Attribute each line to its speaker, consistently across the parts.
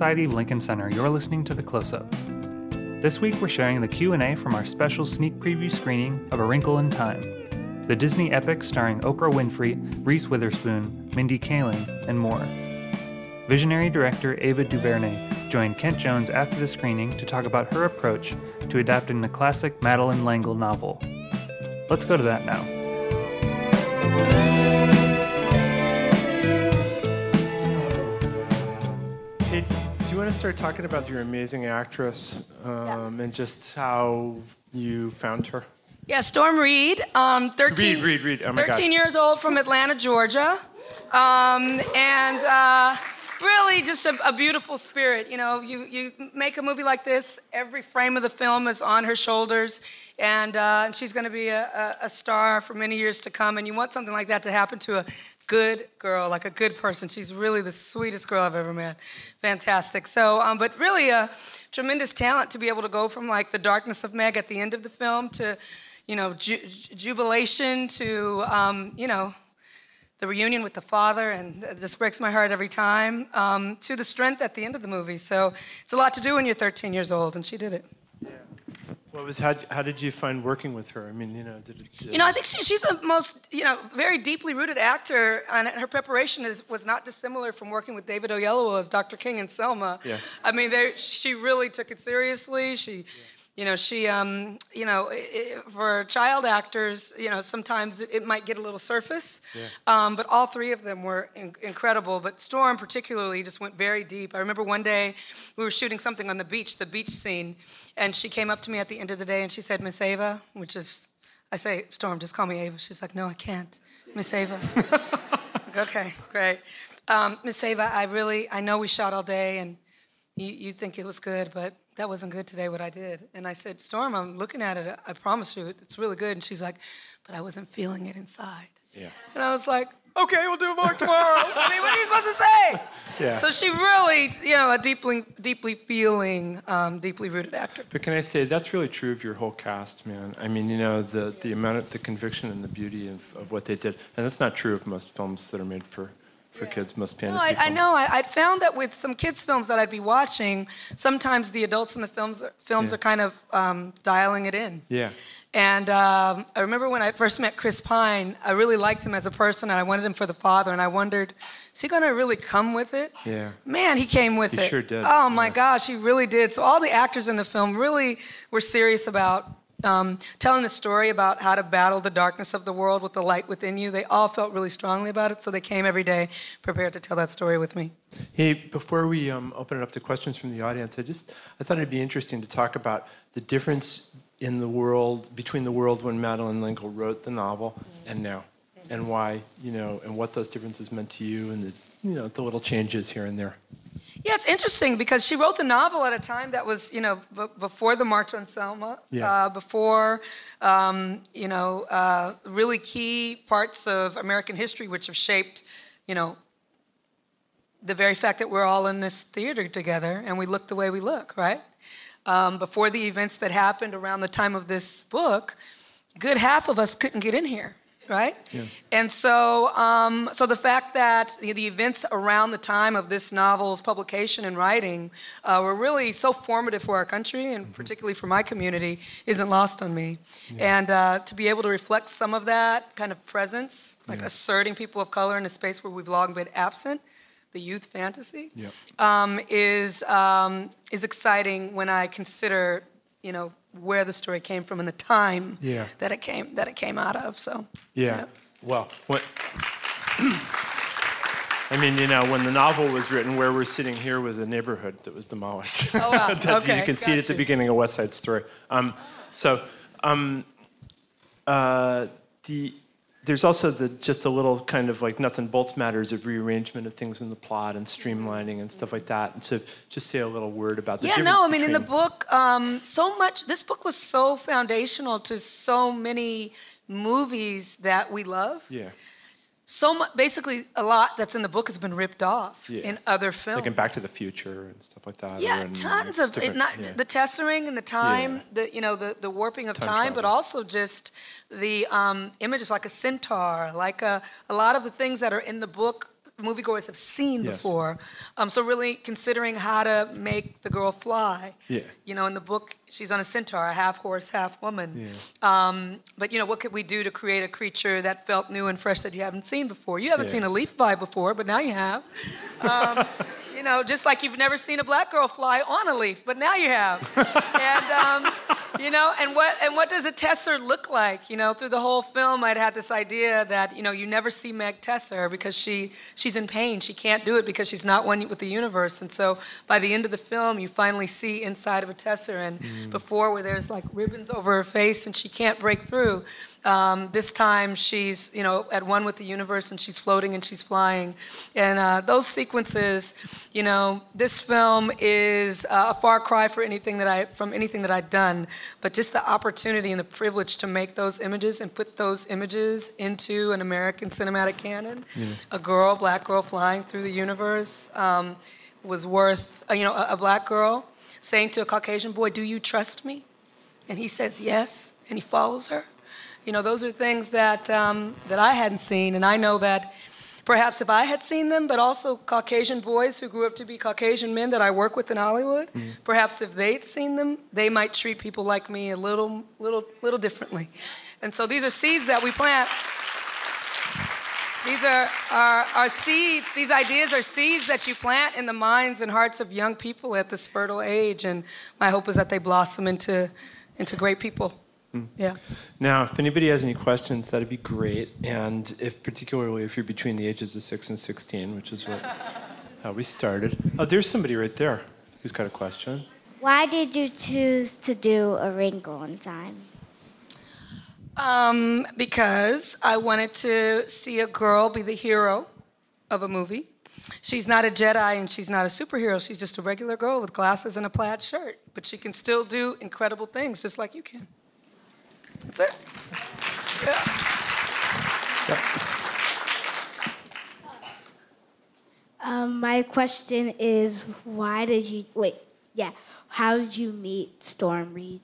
Speaker 1: Society of Lincoln Center, you're listening to The Close Up. This week we're sharing the Q&A from our special sneak preview screening of A Wrinkle in Time, the Disney epic starring Oprah Winfrey, Reese Witherspoon, Mindy Kaling, and more. Visionary director Ava DuVernay joined Kent Jones after the screening to talk about her approach to adapting the classic Madeleine L'Engle novel. Let's go to that now.
Speaker 2: To start talking about your amazing actress um, and just how you found her?
Speaker 3: Yeah, Storm Reed, um, 13,
Speaker 2: Reed, Reed, Reed. Oh
Speaker 3: 13 years old from Atlanta, Georgia. Um, and uh, really just a, a beautiful spirit. You know, you, you make a movie like this, every frame of the film is on her shoulders, and, uh, and she's going to be a, a, a star for many years to come. And you want something like that to happen to a good girl, like a good person. She's really the sweetest girl I've ever met. Fantastic. So, um, but really a tremendous talent to be able to go from like the darkness of Meg at the end of the film to, you know, ju- jubilation to, um, you know, the reunion with the father, and it just breaks my heart every time, um, to the strength at the end of the movie. So it's a lot to do when you're 13 years old, and she did it.
Speaker 2: What was how, how did you find working with her? I mean, you know, did it?
Speaker 3: Uh, you know, I think she, she's the most, you know, very deeply rooted actor, and her preparation is, was not dissimilar from working with David Oyelowo as Dr. King and Selma.
Speaker 2: Yeah.
Speaker 3: I mean, they, she really took it seriously. She, you know, she, um, you know, for child actors, you know, sometimes it, it might get a little surface, um, but all three of them were in, incredible. But Storm particularly just went very deep. I remember one day we were shooting something on the beach, the beach scene, and she came up to me at the end of the day and she said, Miss Ava, which is, I say, Storm, just call me Ava. She's like, no, I can't. Miss Ava. Like, okay, great. Um, Miss Ava, I really, I know we shot all day and you, you think it was good, but that wasn't good today, what I did. And I said, Storm, I'm looking at it. I promise you, it's really good. And she's like, but I wasn't feeling it inside.
Speaker 2: Yeah.
Speaker 3: And I was like, okay, we'll do more tomorrow. I mean, what are you supposed to say?
Speaker 2: Yeah.
Speaker 3: So she really, you know, a deeply, deeply feeling, um, deeply rooted actor.
Speaker 2: But can I say that's really true of your whole cast, man? I mean, you know, the, the amount of the conviction and the beauty of, of what they did, and that's not true of most films that are made for, for kids, most
Speaker 3: No,
Speaker 2: fantasy
Speaker 3: I, I
Speaker 2: films.
Speaker 3: know. I, I'd found that with some kids' films that I'd be watching, sometimes the adults in the films films
Speaker 2: Yeah.
Speaker 3: are kind of um, dialing it in.
Speaker 2: Yeah.
Speaker 3: And um, I remember when I first met Chris Pine, I really liked him as a person, and I wanted him for the father, and I wondered, is he going to really come with it?
Speaker 2: Yeah.
Speaker 3: Man, he came with
Speaker 2: He
Speaker 3: it.
Speaker 2: sure did,
Speaker 3: Oh my
Speaker 2: yeah.
Speaker 3: gosh, he really did. So all the actors in the film really were serious about um, telling the story about how to battle the darkness of the world with the light within you. They all felt really strongly about it, so they came every day prepared to tell that story with me.
Speaker 2: Hey, before we um, open it up to questions from the audience, I just I thought it'd be interesting to talk about the difference in the world between the world when Madeleine L'Engle wrote the novel and now, and why you know, and what those differences meant to you, and the you know the little changes here and there.
Speaker 3: Yeah, it's interesting because she wrote the novel at a time that was, you know, b- before the March on Selma,
Speaker 2: Yeah.
Speaker 3: uh, before, um, you know, uh, really key parts of American history which have shaped, you know, the very fact that we're all in this theater together and we look the way we look, right? Um, before the events that happened around the time of this book, good half of us couldn't get in here, right?
Speaker 2: Yeah.
Speaker 3: And so, um, so the fact that the the events around the time of this novel's publication and writing uh, were really so formative for our country and particularly for my community isn't lost on me. And uh, to be able to reflect some of that kind of presence, like
Speaker 2: Yeah.
Speaker 3: asserting people of color in a space where we've long been absent, the youth fantasy,
Speaker 2: Yep.
Speaker 3: um, is um, is exciting when I consider, you know, where the story came from and the time
Speaker 2: Yeah.
Speaker 3: that it came that it came out of. So
Speaker 2: Yeah. Well, what? I mean, you know, when the novel was written, where we're sitting here was a neighborhood that was demolished.
Speaker 3: Oh, wow.
Speaker 2: That
Speaker 3: Okay,
Speaker 2: you can see it at the beginning of West Side Story. Um, so, um, uh, the there's also the just a little kind of like nuts and bolts matters of rearrangement of things in the plot and streamlining and stuff like that. And so, just say a little word about the
Speaker 3: yeah, no, I mean, in the book, um, so much. This book was so foundational to so many movies that we love.
Speaker 2: Yeah.
Speaker 3: So much, basically, a lot that's in the book has been ripped off
Speaker 2: Yeah.
Speaker 3: in other films.
Speaker 2: Like in Back to the Future and stuff like that.
Speaker 3: Yeah, tons of it, not
Speaker 2: yeah.
Speaker 3: the tessering and the time,
Speaker 2: Yeah.
Speaker 3: the you know the the warping of
Speaker 2: Time
Speaker 3: time, but also just the um, images like a centaur, like a a lot of the things that are in the book moviegoers have seen
Speaker 2: Yes.
Speaker 3: before. Um, so really considering how to make the girl fly.
Speaker 2: Yeah.
Speaker 3: You know, in the book, she's on a centaur, a half horse, half woman.
Speaker 2: Yeah.
Speaker 3: Um, but you know, what could we do to create a creature that felt new and fresh that you haven't seen before? You haven't
Speaker 2: Yeah.
Speaker 3: seen a leaf fly before, but now you have. Um, you know, just like you've never seen a black girl fly on a leaf, but now you have. and um, you know, and what and what does a tesser look like? You know, through the whole film, I'd had this idea that you know you never see Meg tesser because she she's in pain. She can't do it because she's not one with the universe. And so by the end of the film, you finally see inside of a tesser. And mm. before, where there's like ribbons over her face and she can't break through. Um, this time she's, you know, at one with the universe and she's floating and she's flying. And uh, those sequences, you know, this film is uh, a far cry for anything that I, from anything that I'd done. But just the opportunity and the privilege to make those images and put those images into an American cinematic canon, a girl, black girl flying through the universe, um, was worth, uh, you know, a, a black girl saying to a Caucasian boy, "Do you trust me?" And he says yes, and he follows her. You know, those are things that um, that I hadn't seen, and I know that perhaps if I had seen them, but also Caucasian boys who grew up to be Caucasian men that I work with in Hollywood, perhaps if they'd seen them, they might treat people like me a little, little, little differently. And so these are seeds that we plant. These are, are, are seeds, these ideas are seeds that you plant in the minds and hearts of young people at this fertile age. And my hope is that they blossom into, into great people. Yeah.
Speaker 2: Now, if anybody has any questions, that'd be great. And if particularly if you're between the ages of six and 16, which is what how we started. Oh, there's somebody right there who's got a question.
Speaker 4: Why did you choose to do A Wrinkle in Time?
Speaker 3: Um, because I wanted to see a girl be the hero of a movie. She's not a Jedi and she's not a superhero. She's just a regular girl with glasses and a plaid shirt. But she can still do incredible things just like you can. That's it.
Speaker 4: Um, my question is, why did you wait? Yeah, how did you meet Storm Reed?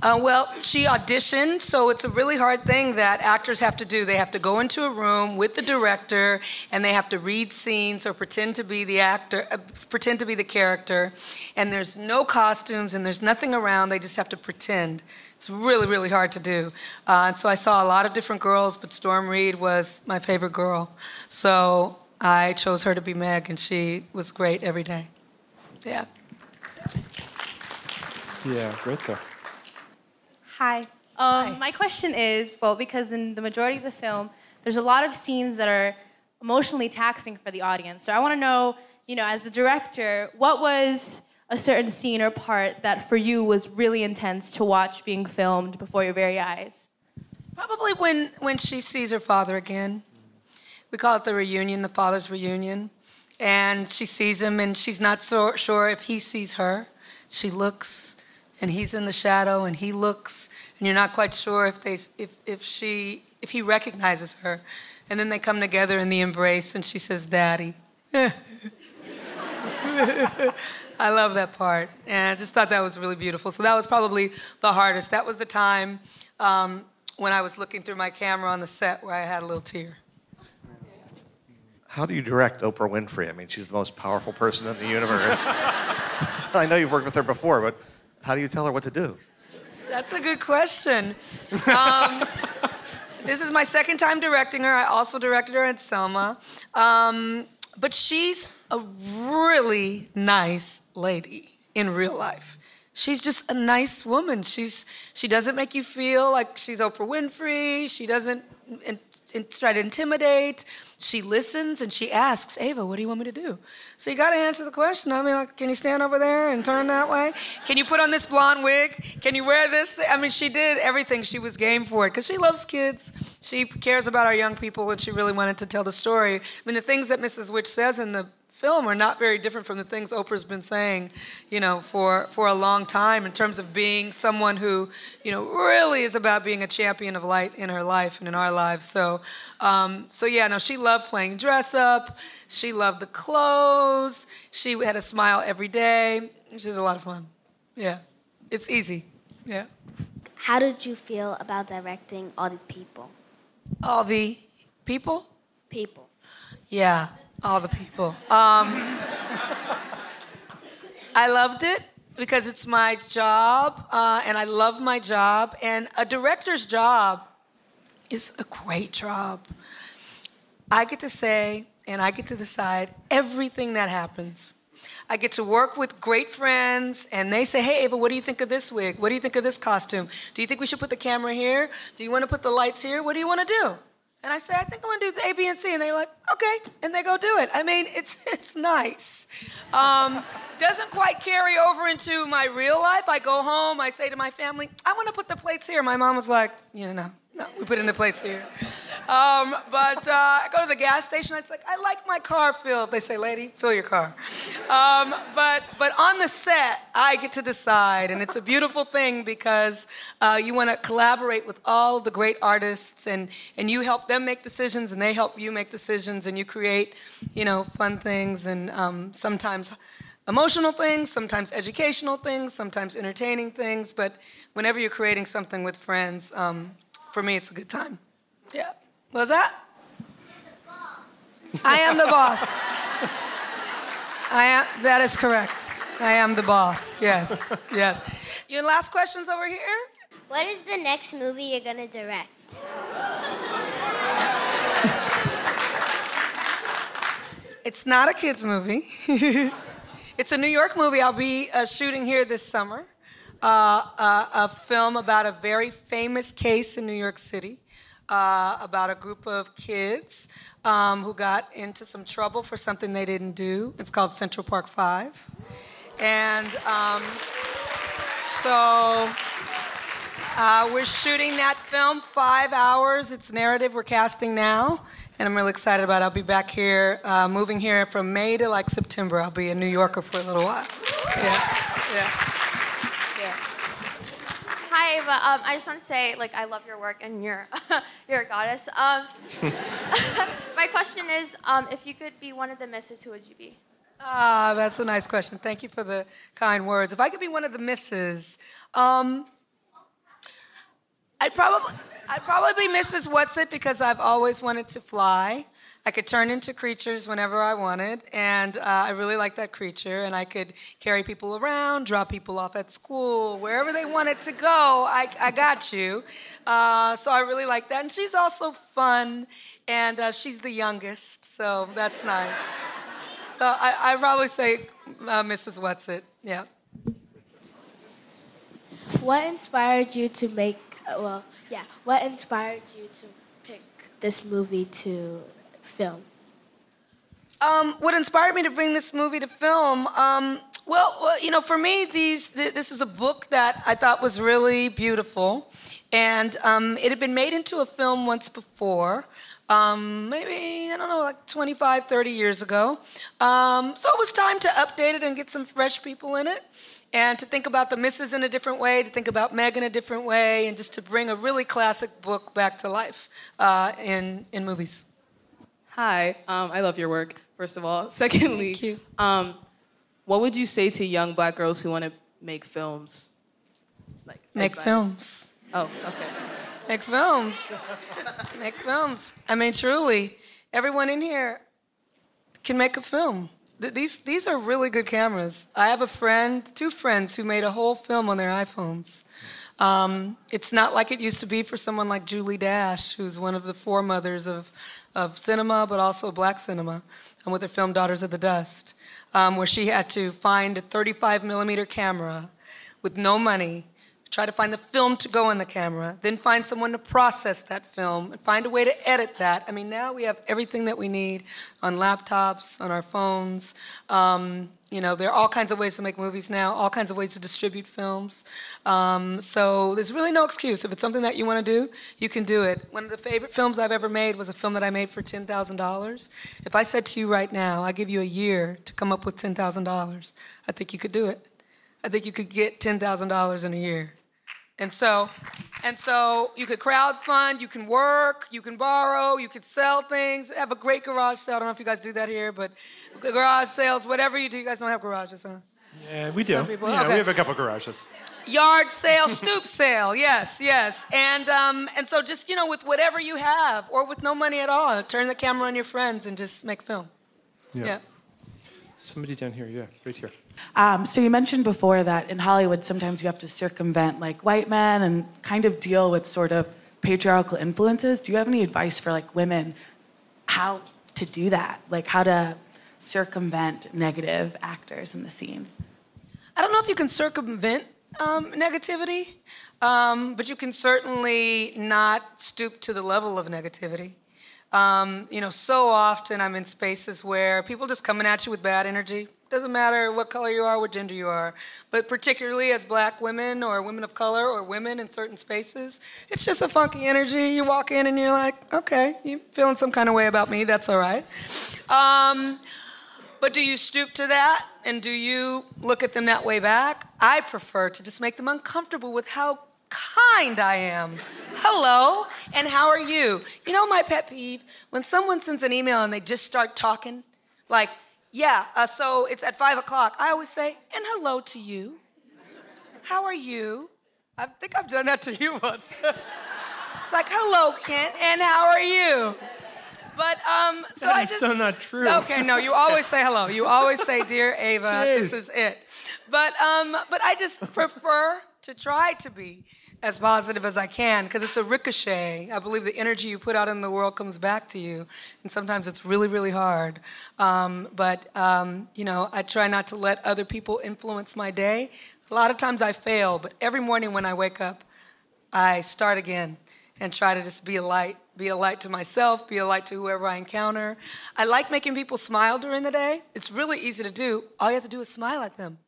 Speaker 3: Uh, well, she auditioned, so it's a really hard thing that actors have to do. They have to go into a room with the director, and they have to read scenes or pretend to be the actor, uh, pretend to be the character. And there's no costumes, and there's nothing around. They just have to pretend. It's really, really hard to do. Uh, so I saw a lot of different girls, but Storm Reed was my favorite girl. So I chose her to be Meg, and she was great every day. Yeah.
Speaker 2: Yeah, great there.
Speaker 5: Hi. Um,
Speaker 3: Hi.
Speaker 5: My question is well, because in the majority of the film, there's a lot of scenes that are emotionally taxing for the audience. So I want to know, you know, as the director, what was a certain scene or part that for you was really intense to watch being filmed before your very eyes?
Speaker 3: Probably when, when she sees her father again. We call it the reunion, the father's reunion. And she sees him, and she's not so sure if he sees her. She looks, and he's in the shadow, and he looks, and you're not quite sure if, they, if, if, she, if he recognizes her. And then they come together in the embrace, and she says, Daddy. I love that part. And I just thought that was really beautiful. So that was probably the hardest. That was the time um, when I was looking through my camera on the set where I had a little tear.
Speaker 6: How do you direct Oprah Winfrey? I mean, she's the most powerful person in the universe. I know you've worked with her before, but how do you tell her what to do?
Speaker 3: That's a good question. Um, this is my second time directing her. I also directed her at Selma. Um, but she's a really nice lady in real life. She's just a nice woman. She's she doesn't make you feel like she's Oprah Winfrey. She doesn't try to intimidate. She listens and she asks, Ava, what do you want me to do? So you got to answer the question. I mean, like, can you stand over there and turn that way? Can you put on this blonde wig? Can you wear this? I mean, she did everything. She was game for it because she loves kids. She cares about our young people and she really wanted to tell the story. I mean, the things that Mrs. Which says in the film are not very different from the things Oprah's been saying, you know, for, for a long time in terms of being someone who, you know, really is about being a champion of light in her life and in our lives. So, um, so yeah, no, she loved playing dress up. She loved the clothes. She had a smile every day. She was a lot of fun. Yeah, it's easy. Yeah.
Speaker 4: How did you feel about directing all these people?
Speaker 3: All the people.
Speaker 4: People.
Speaker 3: Yeah, all the people. Um, I loved it because it's my job, uh, and I love my job. And a director's job is a great job. I get to say, and I get to decide everything that happens. I get to work with great friends, and they say, Hey, Ava, what do you think of this wig? What do you think of this costume? Do you think we should put the camera here? Do you want to put the lights here? What do you want to do? And I say, I think I want to do the A, B, and C. And they're like, okay. And they go do it. I mean, it's, it's nice. Um, doesn't quite carry over into my real life. I go home, I say to my family, I want to put the plates here. My mom was like, you know, no, we put in the plates here. Um, but uh, I go to the gas station. It's like I like my car filled. They say, "Lady, fill your car." Um, but but on the set, I get to decide, and it's a beautiful thing because uh, you want to collaborate with all the great artists, and and you help them make decisions, and they help you make decisions, and you create, you know, fun things, and um, sometimes emotional things, sometimes educational things, sometimes entertaining things. But whenever you're creating something with friends, um, for me, it's a good time. Yeah. What's that? I am the boss. I am, that is correct. I am the boss. Yes, yes. Your last questions over here?
Speaker 7: What is the next movie you're gonna direct?
Speaker 3: It's not a kids' movie. it's a New York movie. I'll be uh, shooting here this summer. Uh, uh, a film about a very famous case in New York City uh, about a group of kids um, who got into some trouble for something they didn't do. It's called Central Park Five. And um, so uh, we're shooting that film five hours. It's narrative we're casting now. And I'm really excited about it. I'll be back here, uh, moving here from May to like September. I'll be a New Yorker for a little while. Yeah, yeah.
Speaker 8: Hi, Ava. Um, I just want to say, like, I love your work and you're, you're a goddess. Um, my question is, um, if you could be one of the misses, who would you be?
Speaker 3: Ah, that's a nice question. Thank you for the kind words. If I could be one of the misses, um, I'd probably I'd probably be Mrs. Whatsit because I've always wanted to fly. I could turn into creatures whenever I wanted, and uh, I really like that creature. And I could carry people around, drop people off at school, wherever they wanted to go. I, I got you. Uh, so I really like that. And she's also fun, and uh, she's the youngest, so that's nice. So I, I'd probably say uh, Mrs. Whatsit. Yeah.
Speaker 4: What inspired you to make, uh, well, yeah, what inspired you to pick this movie to film?
Speaker 3: Um, what inspired me to bring this movie to film? Um, well, you know, for me, these th- this is a book that I thought was really beautiful, and um, it had been made into a film once before. Um, maybe, I don't know, like 25, 30 years ago. Um, so it was time to update it and get some fresh people in it and to think about the misses in a different way, to think about Meg in a different way, and just to bring a really classic book back to life uh, in, in movies.
Speaker 9: Hi, um, I love your work, first of all. Secondly,
Speaker 3: Thank you.
Speaker 9: Um, what would you say to young black girls who want to make films? Like
Speaker 3: Make
Speaker 9: advice?
Speaker 3: films.
Speaker 9: Oh, okay.
Speaker 3: Make films. make films. I mean, truly, everyone in here can make a film. These, these are really good cameras. I have a friend, two friends, who made a whole film on their iPhones. Um, it's not like it used to be for someone like Julie Dash, who's one of the foremothers of, of cinema, but also black cinema, and with her film Daughters of the Dust, um, where she had to find a 35 millimeter camera with no money, try to find the film to go in the camera, then find someone to process that film, and find a way to edit that. I mean, now we have everything that we need on laptops, on our phones. Um, you know, there are all kinds of ways to make movies now, all kinds of ways to distribute films. Um, so there's really no excuse. If it's something that you want to do, you can do it. One of the favorite films I've ever made was a film that I made for $10,000. If I said to you right now, I give you a year to come up with $10,000, I think you could do it. I think you could get $10,000 in a year. And so, and so you could crowdfund, you can work, you can borrow, you could sell things, have a great garage sale. I don't know if you guys do that here, but garage sales, whatever you do, you guys don't have garages, huh?
Speaker 2: Yeah, we do.
Speaker 3: Some people-
Speaker 2: yeah,
Speaker 3: okay.
Speaker 2: we have a couple garages.
Speaker 3: Yard sale, stoop sale. Yes, yes. And um, and so just you know, with whatever you have, or with no money at all, turn the camera on your friends and just make film. Yeah.
Speaker 2: Somebody down here, yeah, right here.
Speaker 10: Um, so you mentioned before that in Hollywood, sometimes you have to circumvent like white men and kind of deal with sort of patriarchal influences. Do you have any advice for like women how to do that? Like how to circumvent negative actors in the scene?
Speaker 3: I don't know if you can circumvent um, negativity, um, but you can certainly not stoop to the level of negativity. Um, you know, so often I'm in spaces where people just coming at you with bad energy. Doesn't matter what color you are, what gender you are, but particularly as black women or women of color or women in certain spaces, it's just a funky energy. You walk in and you're like, okay, you're feeling some kind of way about me, that's all right. Um, but do you stoop to that? And do you look at them that way back? I prefer to just make them uncomfortable with how kind I am. Hello, and how are you? You know my pet peeve? When someone sends an email and they just start talking, like, yeah, uh, so it's at five o'clock. I always say, and hello to you. How are you? I think I've done that to you once. it's like, hello, Kent, and how are you? But um, so
Speaker 2: That
Speaker 3: I
Speaker 2: is
Speaker 3: just,
Speaker 2: so not true.
Speaker 3: Okay, no, you always say hello. You always say, "Dear Ava, this is it." But um, but I just prefer to try to be as positive as I can because it's a ricochet. I believe the energy you put out in the world comes back to you, and sometimes it's really really hard. Um, but um, you know, I try not to let other people influence my day. A lot of times I fail, but every morning when I wake up, I start again and try to just be a light, be a light to myself, be a light to whoever I encounter. I like making people smile during the day. It's really easy to do. All you have to do is smile at them.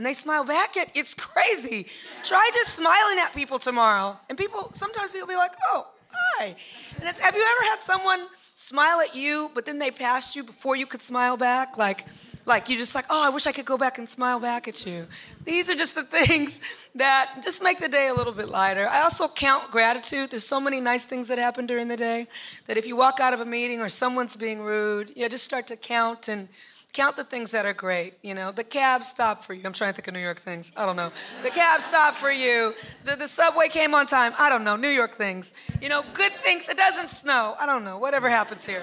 Speaker 3: And they smile back at it's crazy. Try just smiling at people tomorrow. And people sometimes people be like, "Oh, hi." And it's have you ever had someone smile at you but then they passed you before you could smile back? Like like you just like, "Oh, I wish I could go back and smile back at you." These are just the things that just make the day a little bit lighter. I also count gratitude. There's so many nice things that happen during the day that if you walk out of a meeting or someone's being rude, yeah, just start to count and count the things that are great. You know, the cab stopped for you. I'm trying to think of New York things. I don't know. The cab stopped for you. The, the subway came on time. I don't know. New York things. You know, good things. It doesn't snow. I don't know. Whatever happens here.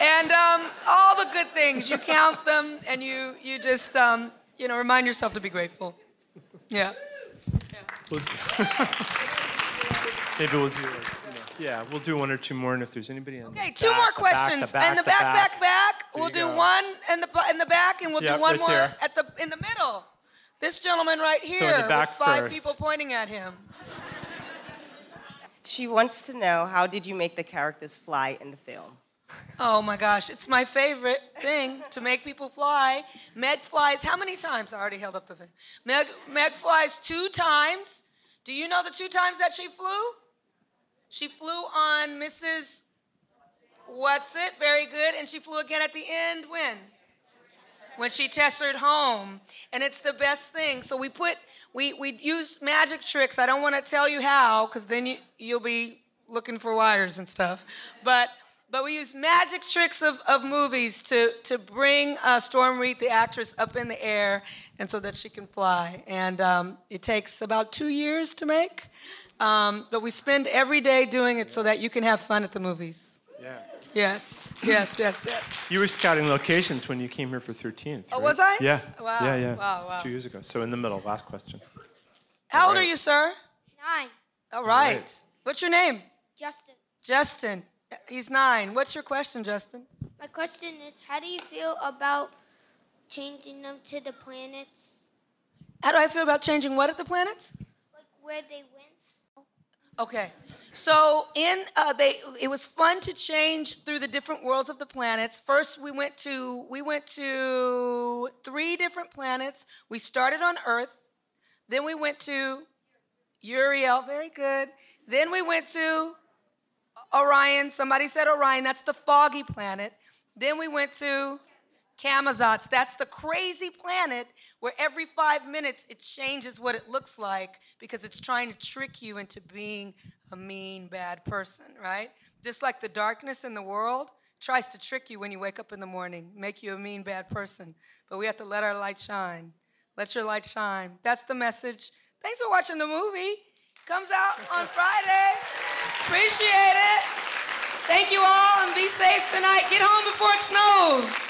Speaker 3: And um, all the good things, you count them and you, you just, um, you know, remind yourself to be grateful. Yeah.
Speaker 2: Maybe we'll you know, yeah, we'll do one or two more, and if there's anybody on
Speaker 3: Okay, two more questions. in the back, back, back.
Speaker 2: There
Speaker 3: We'll do
Speaker 2: go.
Speaker 3: one in the in the back, and we'll
Speaker 2: Yep,
Speaker 3: do one
Speaker 2: right
Speaker 3: more
Speaker 2: there.
Speaker 3: at the in the middle. This gentleman right
Speaker 2: in the
Speaker 3: here
Speaker 2: back
Speaker 3: with five
Speaker 2: first.
Speaker 3: people pointing at him.
Speaker 11: She wants to know how did you make the characters fly in the film?
Speaker 3: Oh my gosh, it's my favorite thing to make people fly. Meg flies how many times? I already held up the thing. Meg Meg flies two times. Do you know the two times that she flew? She flew on Mrs. Whatsit? Very good. And she flew again at the end when? When she tessered home. And it's the best thing. So we put we we use magic tricks. I don't want to tell you how, because then you you'll be looking for wires and stuff. But but we use magic tricks of, of movies to, to bring uh, Storm Reed, the actress, up in the air and so that she can fly. And um, it takes about two years to make. Um, but we spend every day doing it so that you can have fun at the movies.
Speaker 2: Yeah.
Speaker 3: Yes, yes, yes, yes.
Speaker 2: You were scouting locations when you came here for 13th.
Speaker 3: Oh, was I?
Speaker 2: Yeah.
Speaker 3: Wow,
Speaker 2: Yeah, yeah.
Speaker 3: wow, wow.
Speaker 2: two years ago. So in the middle, last question.
Speaker 3: How old are you, sir?
Speaker 7: Nine.
Speaker 3: All right.
Speaker 2: right.
Speaker 3: What's your name?
Speaker 7: Justin.
Speaker 3: Justin. He's nine. What's your question, Justin?
Speaker 7: My question is how do you feel about changing them to the planets?
Speaker 3: How do I feel about changing what at the planets?
Speaker 7: Like where they went?
Speaker 3: Okay. So in uh, they, it was fun to change through the different worlds of the planets. First, we went to we went to three different planets. We started on Earth, then we went to Uriel. Very good. Then we went to Orion. Somebody said Orion. That's the foggy planet. Then we went to Camazotz. That's the crazy planet where every five minutes it changes what it looks like because it's trying to trick you into being a mean, bad person, right? Just like the darkness in the world tries to trick you when you wake up in the morning, make you a mean, bad person. But we have to let our light shine. Let your light shine. That's the message. Thanks for watching the movie. Comes out on Friday. Appreciate it. Thank you all and be safe tonight. Get home before it snows.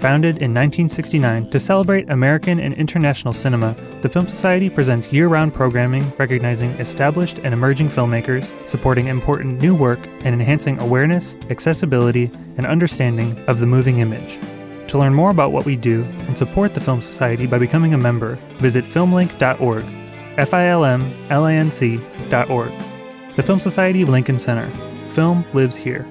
Speaker 1: Founded in 1969 to celebrate American and international cinema, the Film Society presents year round programming recognizing established and emerging filmmakers, supporting important new work, and enhancing awareness, accessibility, and understanding of the moving image. To learn more about what we do and support the Film Society by becoming a member, visit filmlinc.org. F I L M L A N C.org. The Film Society of Lincoln Center. Film lives here.